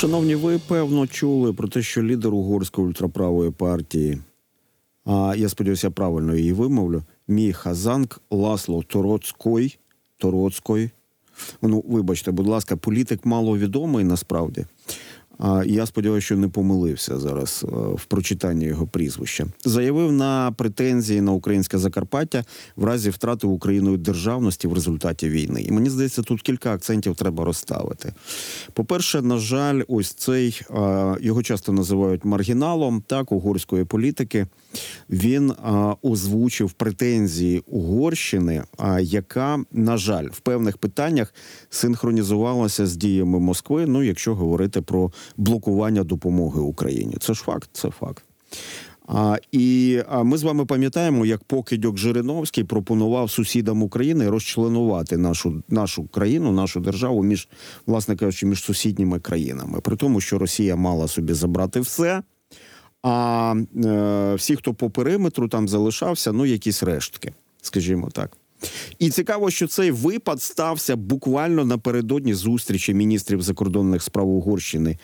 Шановні, ви певно чули про те, що лідер угорської ультраправої партії, а я сподіваюся, правильно її вимовлю, мій Хазанк Ласло Тороцький, Тороцької. Ну, вибачте, будь ласка, політик маловідомий насправді. А я сподіваюся, що не помилився зараз е, в прочитанні його прізвища. Заявив на претензії на українське Закарпаття в разі втрати Україною державності в результаті війни. І мені здається, тут кілька акцентів треба розставити. По-перше, на жаль, ось цей його часто називають маргіналом так угорської політики. Він озвучив претензії Угорщини, яка на жаль в певних питаннях синхронізувалася з діями Москви. Ну, якщо говорити про блокування допомоги Україні. Це ж факт, це факт. А, І а ми з вами пам'ятаємо, як покидьок Жириновський пропонував сусідам України розчленувати нашу нашу країну, нашу державу між, власне кажучи, між сусідніми країнами, при тому, що Росія мала собі забрати все. А е, всі, хто по периметру там залишався, ну якісь рештки, скажімо так. І цікаво, що цей випад стався буквально напередодні зустрічі міністрів закордонних справ Угорщини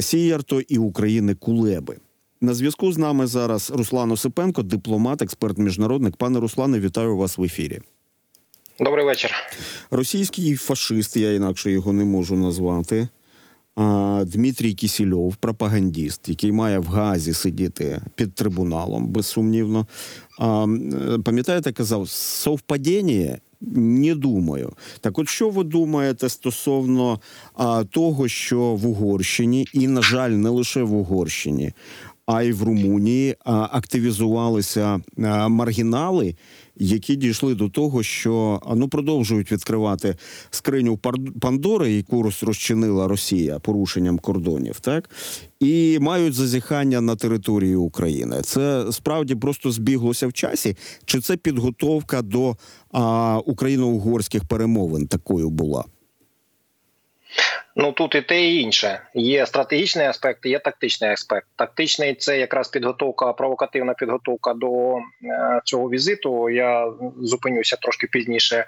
Сіярто і України Кулеби. На зв'язку з нами зараз Руслан Осипенко, дипломат, експерт міжнародник. Пане Руслане, вітаю вас в ефірі. Добрий вечір. Російський фашист, я інакше його не можу назвати. Дмитрій Кісільов, пропагандіст, який має в Газі сидіти під трибуналом, безсумнівно. Пам'ятаєте, казав совпадіння? Не думаю. Так, от що ви думаєте стосовно а, того, що в Угорщині, і, на жаль, не лише в Угорщині, а й в Румунії а, активізувалися а, маргінали, які дійшли до того, що ну продовжують відкривати скриню Пандори, яку розчинила Росія порушенням кордонів, так і мають зазіхання на території України. Це справді просто збіглося в часі, чи це підготовка до а, україно-угорських перемовин такою була? Ну тут і те і інше. Є стратегічний аспект, є тактичний аспект. Тактичний це якраз підготовка, провокативна підготовка до е, цього візиту. Я зупинюся трошки пізніше.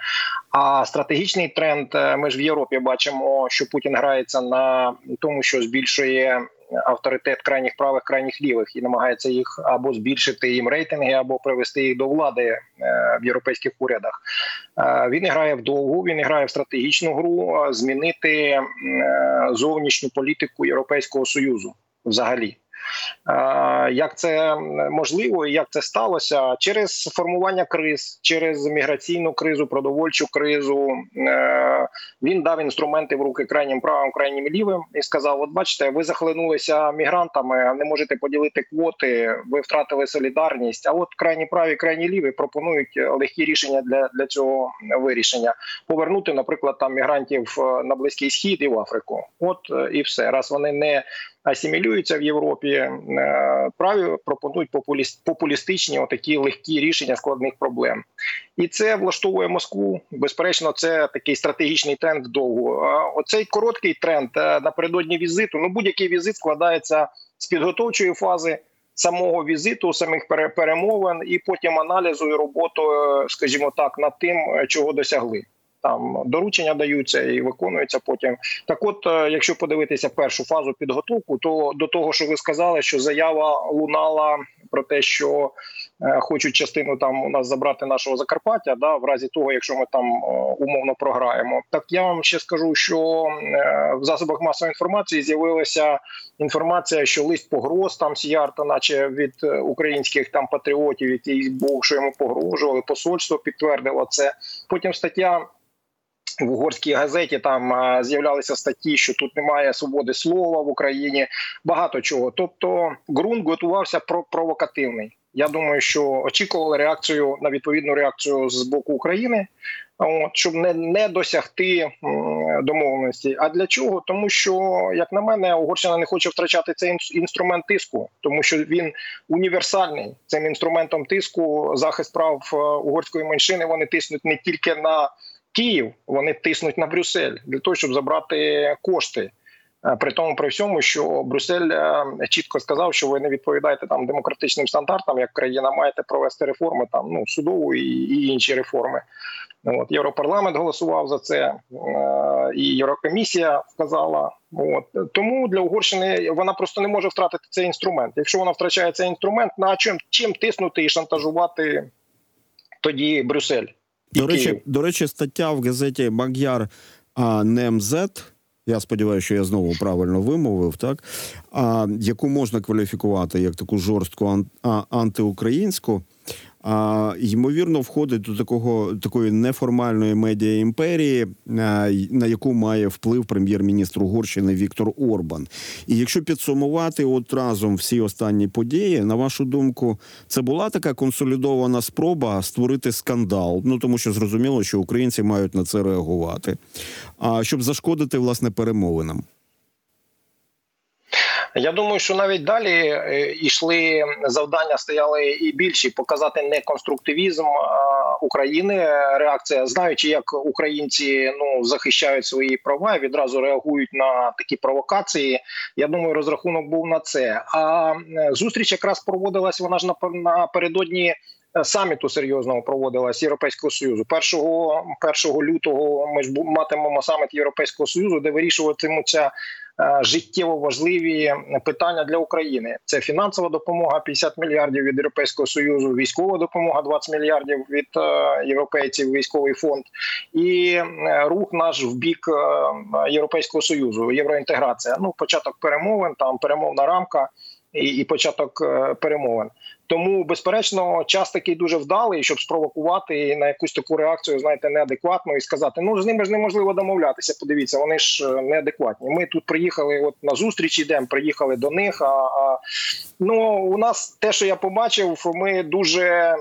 А стратегічний тренд е, ми ж в Європі бачимо, що Путін грається на тому, що збільшує авторитет крайніх правих, крайніх лівих і намагається їх або збільшити їм рейтинги, або привести їх до влади е, в європейських урядах. Е, він грає в довгу, він грає в стратегічну гру, змінити е, зовнішню політику Європейського союзу взагалі. Як це можливо і як це сталося через формування криз, через міграційну кризу, продовольчу кризу е, він дав інструменти в руки крайнім правим, крайнім лівим і сказав: От бачите, ви захлинулися мігрантами, не можете поділити квоти, ви втратили солідарність. А от крайні праві, крайні ліві пропонують легкі рішення для для цього вирішення повернути, наприклад, там мігрантів е, на близький схід і в Африку. От е, і все раз вони не асимілюються в Європі. Е, праві пропонують популістичні отакі легкі рішення складних проблем, і це влаштовує Москву. Безперечно, це такий стратегічний тренд довго. Оцей короткий тренд е, напередодні візиту. Ну будь-який візит складається з підготовчої фази. Самого візиту, самих перемовин, і потім аналізу і роботу, е, скажімо так, над тим, чого досягли там доручення даються і виконуються потім. Так, от, е, якщо подивитися першу фазу підготовку, то до того, що ви сказали, що заява лунала про те, що е, хочуть частину там у нас забрати нашого Закарпаття, да, в разі того, якщо ми там е, умовно програємо. Так я вам ще скажу, що в засобах масової інформації з'явилася інформація, що лист погроз там Сіярта, наче від українських там патріотів, які був, що йому погрожували, посольство підтвердило це. Потім стаття в угорській газеті там з'являлися статті, що тут немає свободи слова в Україні. Багато чого. Тобто, ґрунт готувався про провокативний. Я думаю, що очікували реакцію на відповідну реакцію з боку України, от, щоб не не досягти домовленості. А для чого? Тому що, як на мене, Угорщина не хоче втрачати цей інструмент тиску, тому що він універсальний цим інструментом тиску захист прав е, угорської меншини. Вони тиснуть не тільки на Київ вони тиснуть на Брюссель для того, щоб забрати кошти. Е, При тому, при всьому, що Брюссель е, чітко сказав, що ви не відповідаєте там демократичним стандартам, як країна маєте провести реформи там ну судову і, і інші реформи. От Європарламент голосував за це, е, і Єврокомісія вказала. От тому для Угорщини вона просто не може втратити цей інструмент. Якщо вона втрачає цей інструмент, на чим чим тиснути і шантажувати тоді Брюссель? До речі, до речі, стаття в газеті Маг'яр НМЗ, Я сподіваюся, що я знову правильно вимовив, так а, яку можна кваліфікувати як таку жорстку антиукраїнську, а, ймовірно, входить до такого такої неформальної медіа імперії, на яку має вплив прем'єр-міністр Угорщини Віктор Орбан. І якщо підсумувати от разом всі останні події, на вашу думку, це була така консолідована спроба створити скандал. Ну тому що зрозуміло, що українці мають на це реагувати, а щоб зашкодити власне перемовинам. Я думаю, що навіть далі е, йшли завдання, стояли і більші показати не конструктивізм України. Реакція, знаючи, як українці ну захищають свої права, і відразу реагують на такі провокації. Я думаю, розрахунок був на це. А е, зустріч якраз проводилась. Вона ж напер- напередодні е, саміту серйозного проводилась Європейського союзу. 1, 1 лютого ми ж матимемо саміт Європейського союзу, де вирішуватимуться е, життєво важливі питання для України. Це фінансова допомога 50 мільярдів від Європейського союзу, військова допомога 20 мільярдів від е, європейців, військовий фонд і е, рух наш в бік е, Європейського союзу, євроінтеграція. Ну, початок перемовин, там перемовна рамка. І, і початок е, перемовин тому, безперечно, час такий дуже вдалий, щоб спровокувати на якусь таку реакцію, знаєте, неадекватну і сказати: ну з ними ж неможливо домовлятися. Подивіться, вони ж е, неадекватні. Ми тут приїхали, от на зустріч ідемо, приїхали до них. А, а ну у нас те, що я побачив, ми дуже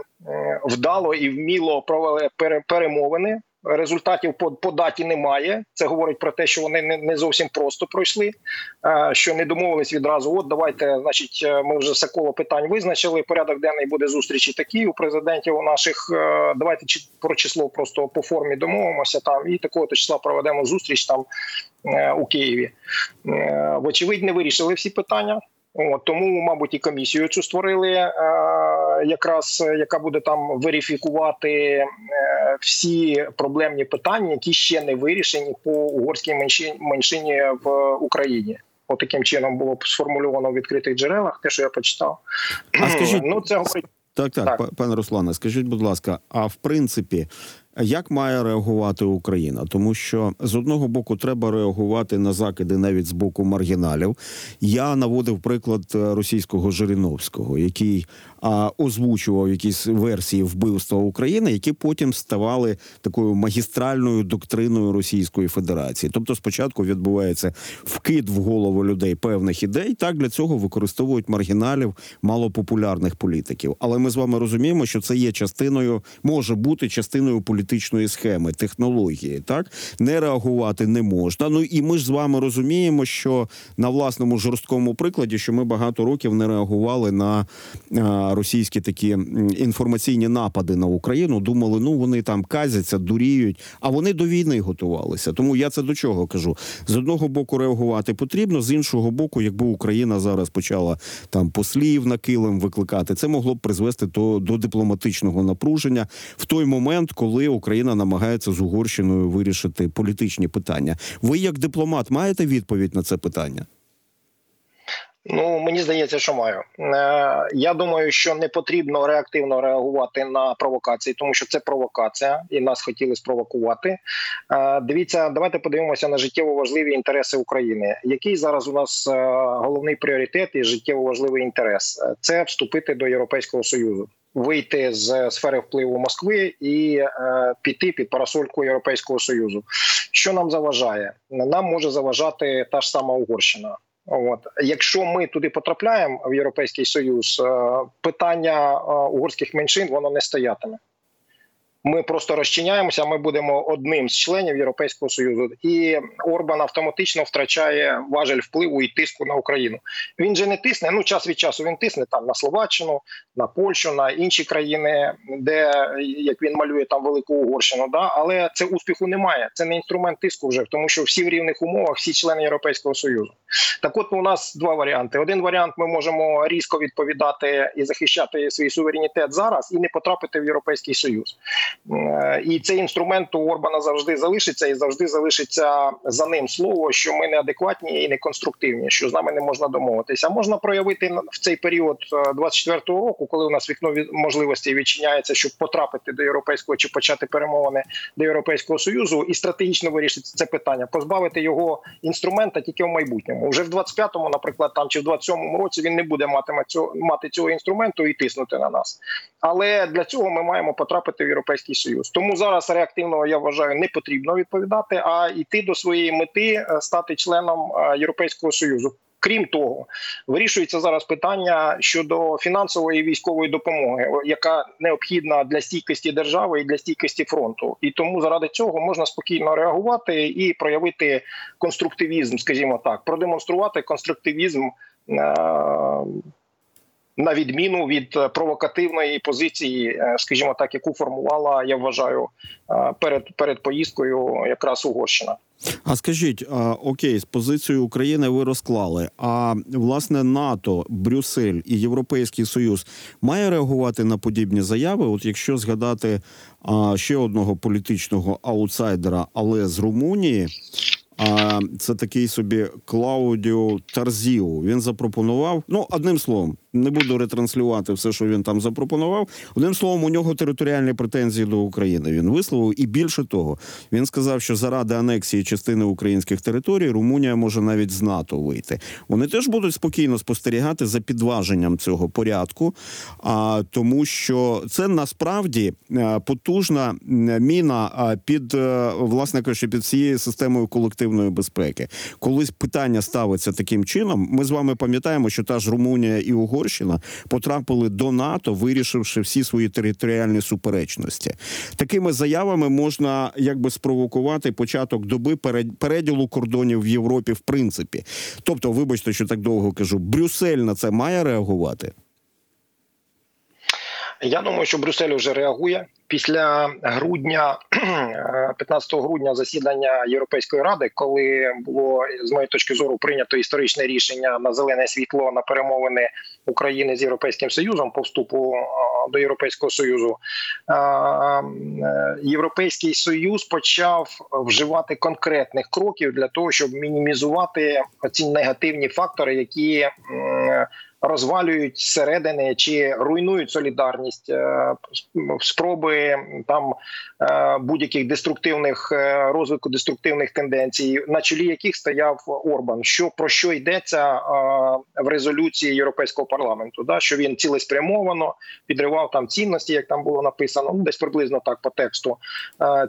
вдало і вміло провели пере- перемовини. Результатів по, по даті немає. Це говорить про те, що вони не, не зовсім просто пройшли, е, що не домовились відразу. От давайте, значить, е, ми вже все коло питань визначили. Порядок денний буде зустрічі такі у президентів у наших. Е, Давайте про число просто по формі домовимося там, і такого то числа проведемо зустріч там у Києві. Вочевидь, не вирішили всі питання. От, тому, мабуть, і комісію цю створили, е, якраз яка буде там верифікувати е, всі проблемні питання, які ще не вирішені по угорській меншині, меншині в Україні. От таким чином було сформульовано в відкритих джерелах, те, що я почитав. А скажіть- ну це говорить. Так, так, Так. пане Руслане, скажіть, будь ласка, а в принципі, як має реагувати Україна? Тому що з одного боку треба реагувати на закиди навіть з боку маргіналів. Я наводив приклад е, російського Жириновського, який а, озвучував якісь версії вбивства України, які потім ставали такою магістральною доктриною Російської Федерації. Тобто, спочатку відбувається вкид в голову людей певних ідей. Так для цього використовують маргіналів малопопулярних політиків. Але ми з вами розуміємо, що це є частиною, може бути частиною політичної схеми, технології. Так не реагувати не можна. Ну і ми ж з вами розуміємо, що на власному жорсткому прикладі, що ми багато років не реагували на російські такі інформаційні напади на Україну. Думали, ну вони там казяться, дуріють, а вони до війни готувалися. Тому я це до чого кажу: з одного боку реагувати потрібно, з іншого боку, якби Україна зараз почала там послів на килим викликати, це могло б призвести до, до дипломатичного напруження в той момент, коли Україна намагається з Угорщиною вирішити політичні питання. Ви, як дипломат, маєте відповідь на це питання? Ну мені здається, що маю. Е, я думаю, що не потрібно реактивно реагувати на провокації, тому що це провокація, і нас хотіли спровокувати. Е, дивіться, давайте подивимося на життєво важливі інтереси України. Який зараз у нас е, головний пріоритет і життєво важливий інтерес? Е, Це вступити до Європейського союзу. Вийти з сфери впливу Москви і е, піти під парасольку Європейського союзу. Що нам заважає? Нам може заважати та ж сама Угорщина. От якщо ми туди потрапляємо в Європейський Союз, е, питання е, угорських меншин воно не стоятиме. Ми просто розчиняємося. Ми будемо одним з членів Європейського союзу, і Орбан автоматично втрачає важель впливу і тиску на Україну. Він же не тисне. Ну час від часу він тисне там на Словаччину, на Польщу, на інші країни, де як він малює там велику Угорщину. Да, але це успіху немає. Це не інструмент тиску вже тому, що всі в рівних умовах, всі члени Європейського союзу. Так, от у нас два варіанти. Один варіант ми можемо різко відповідати і захищати свій суверенітет зараз, і не потрапити в європейський союз. Е, І цей інструмент у Орбана завжди залишиться, і завжди залишиться за ним слово, що ми неадекватні і неконструктивні, що з нами не можна домовитися. Можна проявити в цей період 24-го року, коли у нас вікно від можливостей відчиняється, щоб потрапити до європейського чи почати перемовини до європейського союзу, і стратегічно вирішити це питання, позбавити його інструмента тільки в майбутньому. Вже в 25-му, наприклад, там чи в 27-му році він не буде матиме цього мати цього інструменту і тиснути на нас. Але для цього ми маємо потрапити в європейський союз. Тому зараз реактивно я вважаю не потрібно відповідати, а йти до своєї мети е, стати членом е, Європейського союзу. Крім того, вирішується зараз питання щодо фінансової військової допомоги, яка необхідна для стійкості держави і для стійкості фронту. І тому заради цього можна спокійно реагувати і проявити конструктивізм, скажімо так, продемонструвати конструктивізм. На відміну від провокативної позиції, скажімо так, яку формувала, я вважаю, перед перед поїздкою якраз Угорщина. А скажіть, окей, з позицією України ви розклали. А власне НАТО, Брюссель і Європейський Союз має реагувати на подібні заяви? От якщо згадати ще одного політичного аутсайдера, але з Румунії. А це такий собі Клаудіо Тарзіу. Він запропонував. Ну, одним словом, не буду ретранслювати все, що він там запропонував. Одним словом, у нього територіальні претензії до України. Він висловив, і більше того, він сказав, що заради анексії частини українських територій Румунія може навіть з НАТО вийти. Вони теж будуть спокійно спостерігати за підваженням цього порядку, а тому, що це насправді е, потужна міна під е, власне кажучи, під цією системою колективної безпеки. Коли питання ставиться таким чином, ми з вами пам'ятаємо, що та ж Румунія і Угорщина Угорщина потрапили до НАТО, вирішивши всі свої територіальні суперечності. Такими заявами можна якби спровокувати початок доби переділу кордонів в Європі, в принципі. Тобто, вибачте, що так довго кажу, Брюссель на це має реагувати. Я думаю, що Брюссель вже реагує після грудня, 15 грудня, засідання Європейської ради, коли було з моєї точки зору прийнято історичне рішення на зелене світло на перемовини України з європейським союзом по вступу до Європейського союзу. Європейський союз почав вживати конкретних кроків для того, щоб мінімізувати ці негативні фактори, які розвалюють зсередини чи руйнують солідарність е, спроби там е, будь-яких деструктивних е, розвитку деструктивних тенденцій, на чолі яких стояв Орбан. Що про що йдеться в резолюції Європейського парламенту? Да, що він цілеспрямовано підривав там цінності, як там було написано, ну десь приблизно так по тексту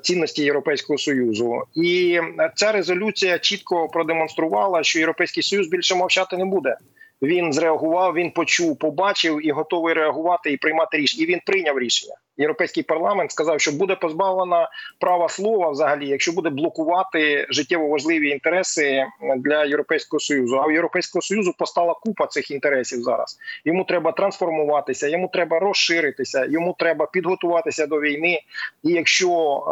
цінності Європейського союзу, і ця резолюція чітко продемонструвала, що європейський союз більше мовчати не буде. Він зреагував, він почув, побачив і готовий реагувати і приймати рішення. І він прийняв рішення. Європейський парламент сказав, що буде позбавлена права слова, взагалі, якщо буде блокувати життєво важливі інтереси для європейського союзу. А у європейського союзу постала купа цих інтересів зараз. Йому треба трансформуватися, йому треба розширитися, йому треба підготуватися до війни. І якщо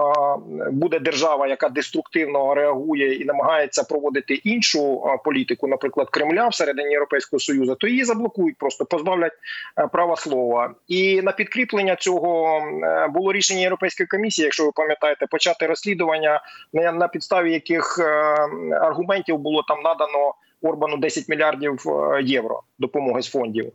буде держава, яка деструктивно реагує і намагається проводити іншу політику, наприклад, Кремля всередині Європейського союзу, то її заблокують, просто позбавлять права слова. І на підкріплення цього. Е, було рішення Європейської комісії, якщо ви пам'ятаєте, почати розслідування на підставі яких е, аргументів було там надано Орбану 10 мільярдів е, євро допомоги з фондів.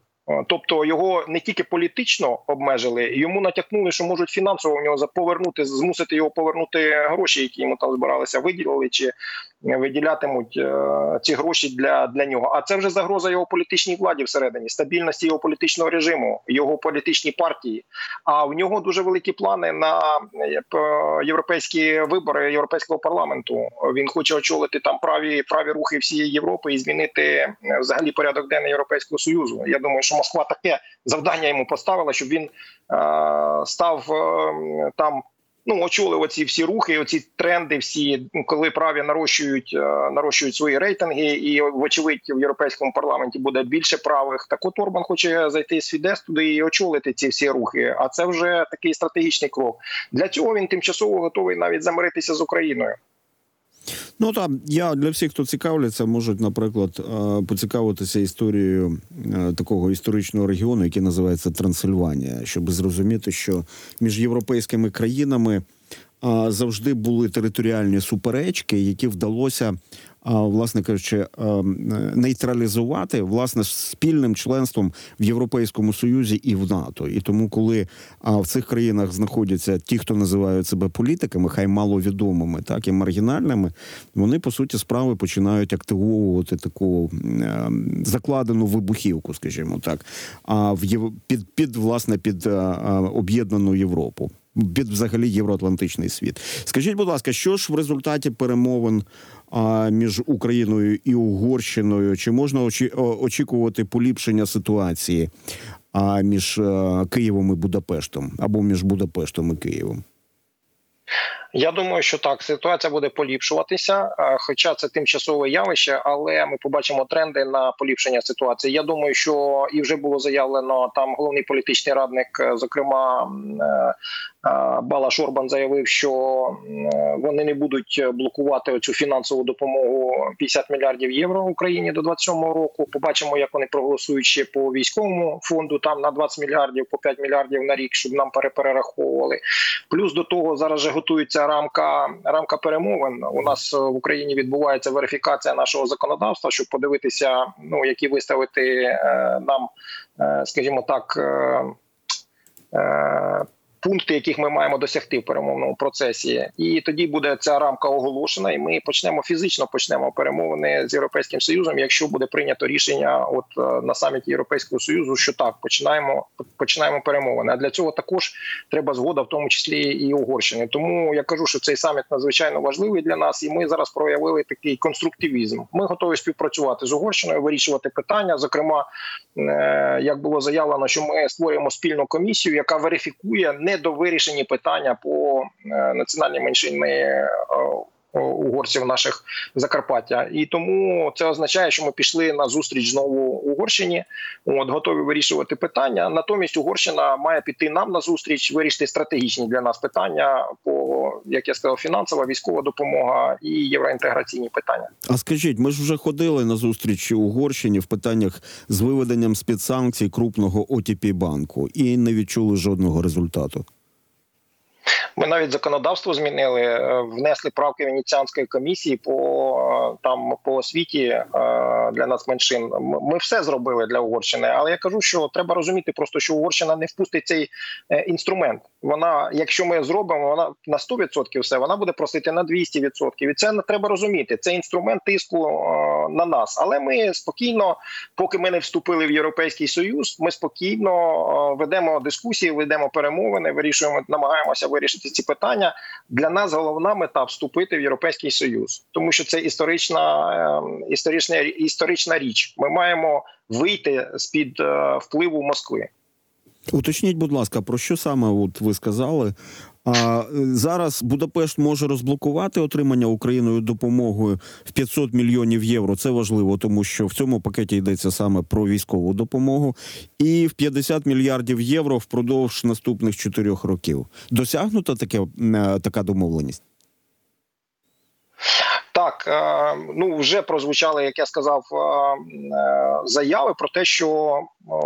Тобто його не тільки політично обмежили, йому натякнули, що можуть фінансово в нього повернути, змусити його повернути гроші, які йому там збиралися, виділили чи виділятимуть е, ці гроші для для нього. А це вже загроза його політичній владі всередині, стабільності його політичного режиму, його політичній партії. А в нього дуже великі плани на е, європейські вибори європейського парламенту. Він хоче очолити там праві праві рухи всієї Європи і змінити е, взагалі порядок денний європейського союзу. Я думаю, що Москва таке завдання йому поставила, щоб він став там ну очолив оці всі рухи, оці тренди, всі ну, коли праві нарощують е, нарощують свої рейтинги, і вочевидь в європейському парламенті буде більше правих. Так от Орбан хоче зайти з Фідес туди і очолити ці всі рухи. А це вже такий стратегічний крок. Для цього він тимчасово готовий навіть замиритися з Україною. Ну там я для всіх, хто цікавляться, можуть, наприклад, е, поцікавитися історією е, такого історичного регіону, який називається Трансильванія, щоб зрозуміти, що між європейськими країнами завжди були територіальні суперечки, які вдалося. Власне кажучи, нейтралізувати власне спільним членством в Європейському Союзі і в НАТО. І тому, коли в цих країнах знаходяться ті, хто називають себе політиками, хай маловідомими, так і маргінальними, вони по суті справи починають активовувати таку е, закладену вибухівку, скажімо так, а в під, під власне під е, е, об'єднану Європу. Під взагалі євроатлантичний світ. Скажіть, будь ласка, що ж в результаті перемовин а, між Україною і Угорщиною? Чи можна очі, очікувати поліпшення ситуації а, між а, Києвом і Будапештом або між Будапештом і Києвом? Я думаю, що так ситуація буде поліпшуватися, е, хоча це тимчасове явище, але ми побачимо тренди на поліпшення ситуації. Я думаю, що і вже було заявлено там головний політичний радник, е, зокрема е, Балаш Орбан заявив, що вони не будуть блокувати цю фінансову допомогу 50 мільярдів євро Україні до 27 року. Побачимо, як вони проголосують ще по військовому фонду. Там на 20 мільярдів, по 5 мільярдів на рік, щоб нам переперераховували. Плюс до того зараз же готується рамка рамка перемовин. У нас е, в Україні відбувається верифікація нашого законодавства, щоб подивитися, ну які виставити е, нам, е, скажімо так. Пункти, яких ми маємо досягти в перемовному процесі, і тоді буде ця рамка оголошена, і ми почнемо фізично почнемо перемовини з європейським союзом, якщо буде прийнято рішення, от е, на саміті Європейського союзу, що так починаємо починаємо перемовини. А для цього також треба згода, в тому числі і Угорщини. Тому я кажу, що цей саміт надзвичайно важливий для нас, і ми зараз проявили такий конструктивізм. Ми готові співпрацювати з Угорщиною, вирішувати питання. Зокрема, е, як було заявлено, що ми створюємо спільну комісію, яка верифікує недовирішені питання по е, національній меншині е, угорців наших Закарпаття. І тому це означає, що ми пішли на зустріч знову Угорщині. От готові вирішувати питання. Натомість Угорщина має піти нам на зустріч, вирішити стратегічні для нас питання по як я сказав, фінансова військова допомога і євроінтеграційні питання. А скажіть, ми ж вже ходили на зустріч Угорщині в питаннях з виведенням спецсанкцій крупного OTP банку і не відчули жодного результату. Ми навіть законодавство змінили, е, внесли правки Венеціанської комісії по е, там по освіті е, для нас меншин. Ми все зробили для Угорщини, але я кажу, що треба розуміти, просто що Угорщина не впустить цей інструмент. Вона, якщо ми зробимо, вона на 100% все, вона буде просити на 200%. І це треба розуміти. Це інструмент тиску на нас. Але ми спокійно, поки ми не вступили в Європейський Союз, ми спокійно ведемо дискусії, ведемо перемовини, вирішуємо, намагаємося вирішити ці питання. Для нас головна мета вступити в Європейський Союз, тому що це історична, е, історична, історична річ. Ми маємо вийти з під е, впливу Москви. Уточніть, будь ласка, про що саме от ви сказали? А е, зараз Будапешт може розблокувати отримання Україною допомогою в 500 мільйонів євро. Це важливо, тому що в цьому пакеті йдеться саме про військову допомогу, і в 50 мільярдів євро впродовж наступних чотирьох років. Досягнута таке е, така домовленість. Так, е, ну вже прозвучали, як я сказав, е, е, заяви про те, що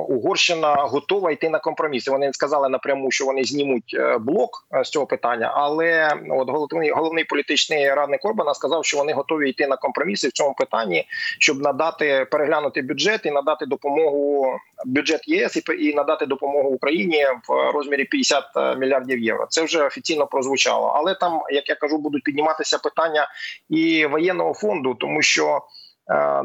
Угорщина готова йти на компроміси. Вони сказали напряму, що вони знімуть блок з цього питання, але от головний головний політичний радник Орбана сказав, що вони готові йти на компроміси в цьому питанні, щоб надати переглянути бюджет і надати допомогу бюджет ЄС і надати допомогу Україні в розмірі 50 мільярдів євро. Це вже офіційно прозвучало, але там, як я кажу, будуть підніматися питання і воєнного фонду, тому що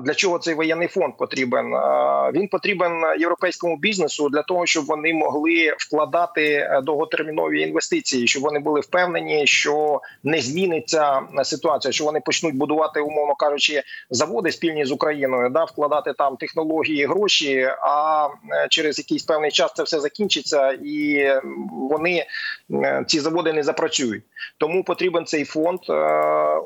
Для чого цей воєнний фонд потрібен? Е, Він потрібен європейському бізнесу для того, щоб вони могли вкладати е, довготермінові інвестиції, щоб вони були впевнені, що не зміниться ситуація, що вони почнуть будувати, умовно кажучи, заводи спільні з Україною, да вкладати там технології, гроші. А е, через якийсь певний час це все закінчиться, і вони е, ці заводи не запрацюють. Тому потрібен цей фонд. е,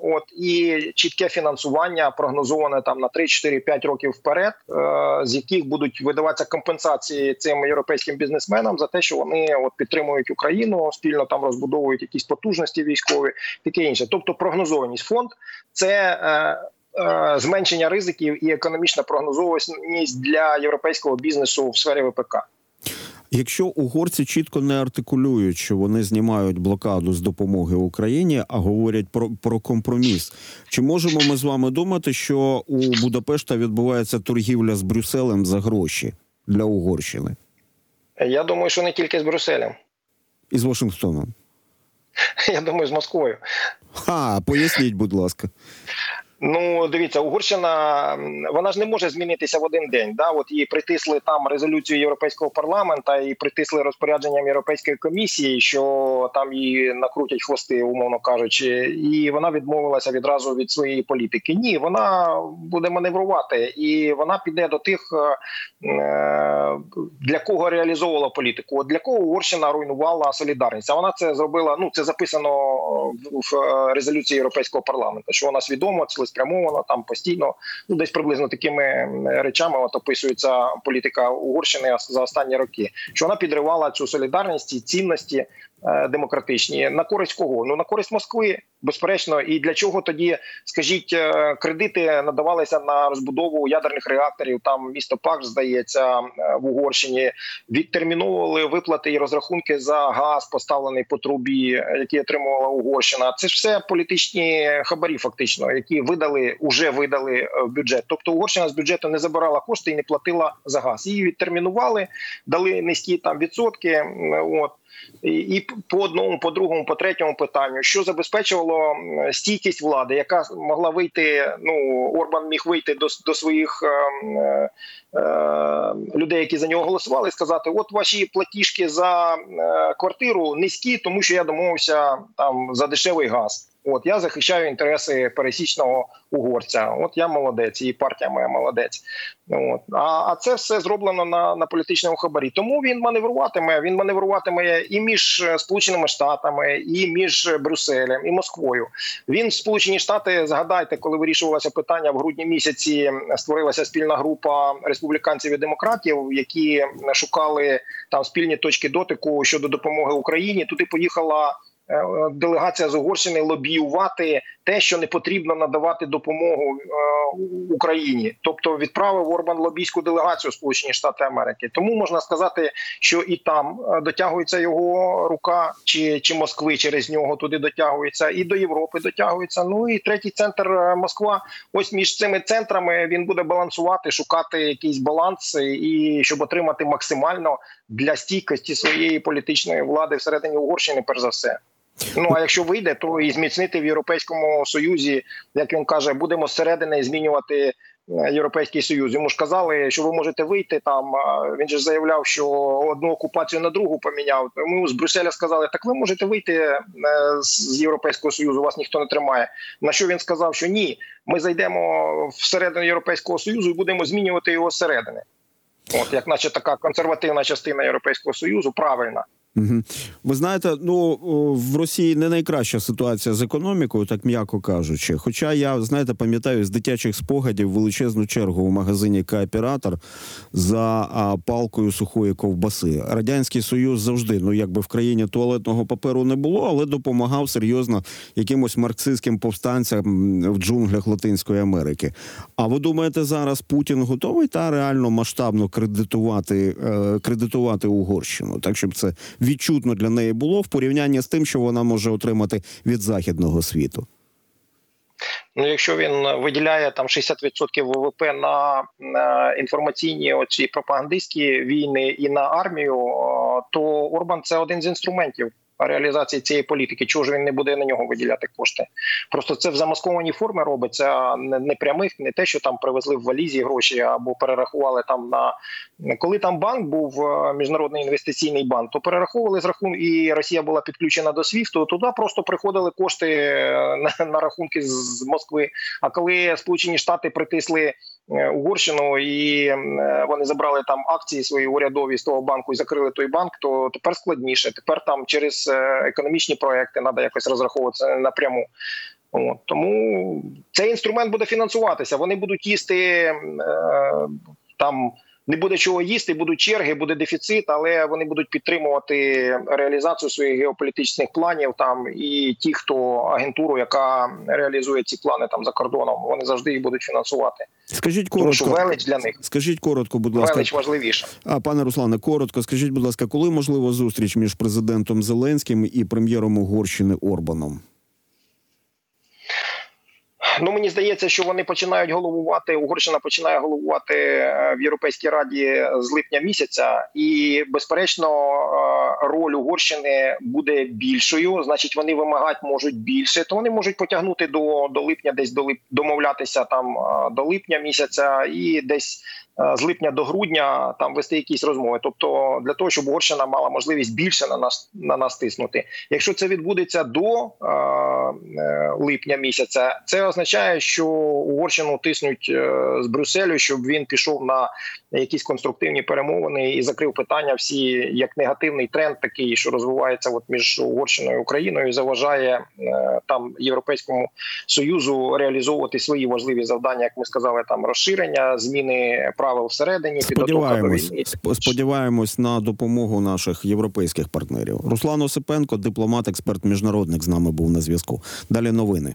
От і чітке фінансування прогнозоване там на 3, 4, 5 років вперед, е, з яких будуть видаватися компенсації цим європейським бізнесменам за те, що вони от підтримують Україну, спільно там розбудовують якісь потужності військові, таке інше. Тобто, прогнозованість фонд це. е, е, Зменшення ризиків і економічна прогнозованість для європейського бізнесу в сфері ВПК. Якщо угорці чітко не артикулюють, що вони знімають блокаду з допомоги Україні, а говорять про, про компроміс, чи можемо ми з вами думати, що у Будапешта відбувається торгівля з Брюсселем за гроші для Угорщини Я думаю, що не тільки з Брюсселем. і з Вашингтоном? Я думаю, з Москвою. Ха, поясніть, будь ласка. Ну, дивіться, Угорщина вона ж не може змінитися в один день. Да, от її притисли там резолюцію Європейського парламента і притисли розпорядженням Європейської комісії, що там її накрутять хвости, умовно кажучи, і вона відмовилася відразу від своєї політики. Ні, вона буде маневрувати, і вона піде до тих, е, для кого реалізовувала політику. От для кого Угорщина руйнувала солідарність. А вона це зробила. Ну це записано в, в е, резолюції Європейського парламенту, що вона свідомо цілеспрямовано там постійно. Ну десь приблизно такими речами от описується політика Угорщини за останні роки. Що вона підривала цю солідарність і цінності е, демократичні на користь кого? Ну на користь Москви, безперечно. І для чого тоді, скажіть, е, кредити надавалися на розбудову ядерних реакторів? Там місто Пак, здається, е, в Угорщині відтерміновували виплати і розрахунки за газ, поставлений по трубі, які отримувала Угорщина. Це ж все політичні хабарі, фактично, які видали уже видали е, в бюджет. Тобто Угорщина з бюджету не забирала кошти і не платила за газ. Її відтермінували, дали низькі там відсотки. От і, по одному, по другому, по третьому питанню, що забезпечувало стійкість влади, яка могла вийти. Ну Орбан міг вийти до, до своїх ем, е, е, людей, які за нього голосували, і сказати: от ваші платіжки за е, квартиру низькі, тому що я домовився там за дешевий газ. От я захищаю інтереси пересічного угорця. От я молодець, і партія моя молодець. От а, а це все зроблено на, на політичному хабарі. Тому він маневруватиме. Він маневруватиме і між е, Сполученими Штатами, і між Брюсселем і Москвою. Він Сполучені Штати, згадайте, коли вирішувалося питання в грудні місяці, створилася спільна група республіканців і демократів, які шукали там спільні точки дотику щодо допомоги Україні. Туди поїхала. Е, Делегація з Угорщини лобіювати те, що не потрібно надавати допомогу е, Україні, тобто відправив Орбан лобійську делегацію Сполучені Штати Америки. Тому можна сказати, що і там е, дотягується його рука, чи, чи Москви через нього туди дотягується, і до Європи дотягується. Ну і третій центр е, Москва. Ось між цими центрами він буде балансувати, шукати якийсь баланс, і щоб отримати максимально для стійкості своєї політичної влади всередині Угорщини, перш за все. Ну а якщо вийде, то і зміцнити в Європейському Союзі, як він каже, будемо зсередини змінювати е, Європейський Союз. Йому ж казали, що ви можете вийти там. Він же заявляв, що одну окупацію на другу поміняв. Тому з Брюсселя сказали, так ви можете вийти е, з Європейського Союзу, вас ніхто не тримає. На що він сказав, що ні, ми зайдемо всередину Європейського Союзу і будемо змінювати його зсередини. От, як наче така консервативна частина Європейського Союзу, правильна. Ви знаєте, ну в Росії не найкраща ситуація з економікою, так м'яко кажучи. Хоча я знаєте, пам'ятаю з дитячих спогадів величезну чергу в магазині Кооператор за а, палкою сухої ковбаси. Радянський Союз завжди, ну якби в країні туалетного паперу не було, але допомагав серйозно якимось марксистським повстанцям в джунглях Латинської Америки. А ви думаєте, зараз Путін готовий та реально масштабно кредитувати, е, кредитувати Угорщину, так щоб це відчутно для неї було в порівнянні з тим, що вона може отримати від західного світу. Ну, якщо він виділяє там 60% ВВП на, інформаційні оці пропагандистські війни і на армію, то Орбан це один з інструментів реалізації цієї політики. Чого ж він не буде на нього виділяти кошти? Просто це в замаскованій формі робиться, а не, прямих, не те, що там привезли в валізі гроші або перерахували там на коли там банк був е, міжнародний інвестиційний банк, то перераховували з рахунку, і Росія була підключена до СВІФТу. Туди просто приходили кошти е, на, на рахунки з, Москви. А коли Сполучені Штати притисли Угорщину і е, вони забрали там акції свої урядові з того банку і закрили той банк, то тепер складніше. Тепер там через е, економічні проекти треба якось розраховуватися напряму. От, тому цей інструмент буде фінансуватися. Вони будуть їсти е, там. Не буде чого їсти, будуть черги, буде дефіцит, але вони будуть підтримувати реалізацію своїх геополітичних планів. Там і ті, хто агентуру, яка реалізує ці плани там за кордоном, вони завжди їх будуть фінансувати. Скажіть Тому що велич для них скажіть коротко, будь ласка, велич важливіша. А пане Руслане, коротко, скажіть, будь ласка, коли можлива зустріч між президентом Зеленським і прем'єром Угорщини Орбаном? Ну мені здається, що вони починають головувати. Угорщина починає головувати е, в Європейській Раді з липня місяця, і безперечно, е, роль Угорщини буде більшою. Значить, вони вимагати можуть більше, то вони можуть потягнути до, до липня, десь до лип, домовлятися там е, до липня місяця, і десь з липня до грудня там вести якісь розмови. Тобто, для того, щоб Угорщина мала можливість більше на нас на нас тиснути. Якщо це відбудеться до е, е, липня місяця, це означає, що Угорщину тиснуть е, з Брюсселю, щоб він пішов на якісь конструктивні перемовини і закрив питання всі як негативний тренд, такий, що розвивається от між Угорщиною і Україною, заважає е, там європейському союзу реалізовувати свої важливі завдання, як ми сказали, там розширення, зміни правил всередині, Сподіваємось, сподіваємось на допомогу наших європейських партнерів. Руслан Осипенко, дипломат, експерт, міжнародник з нами був на зв'язку. Далі новини.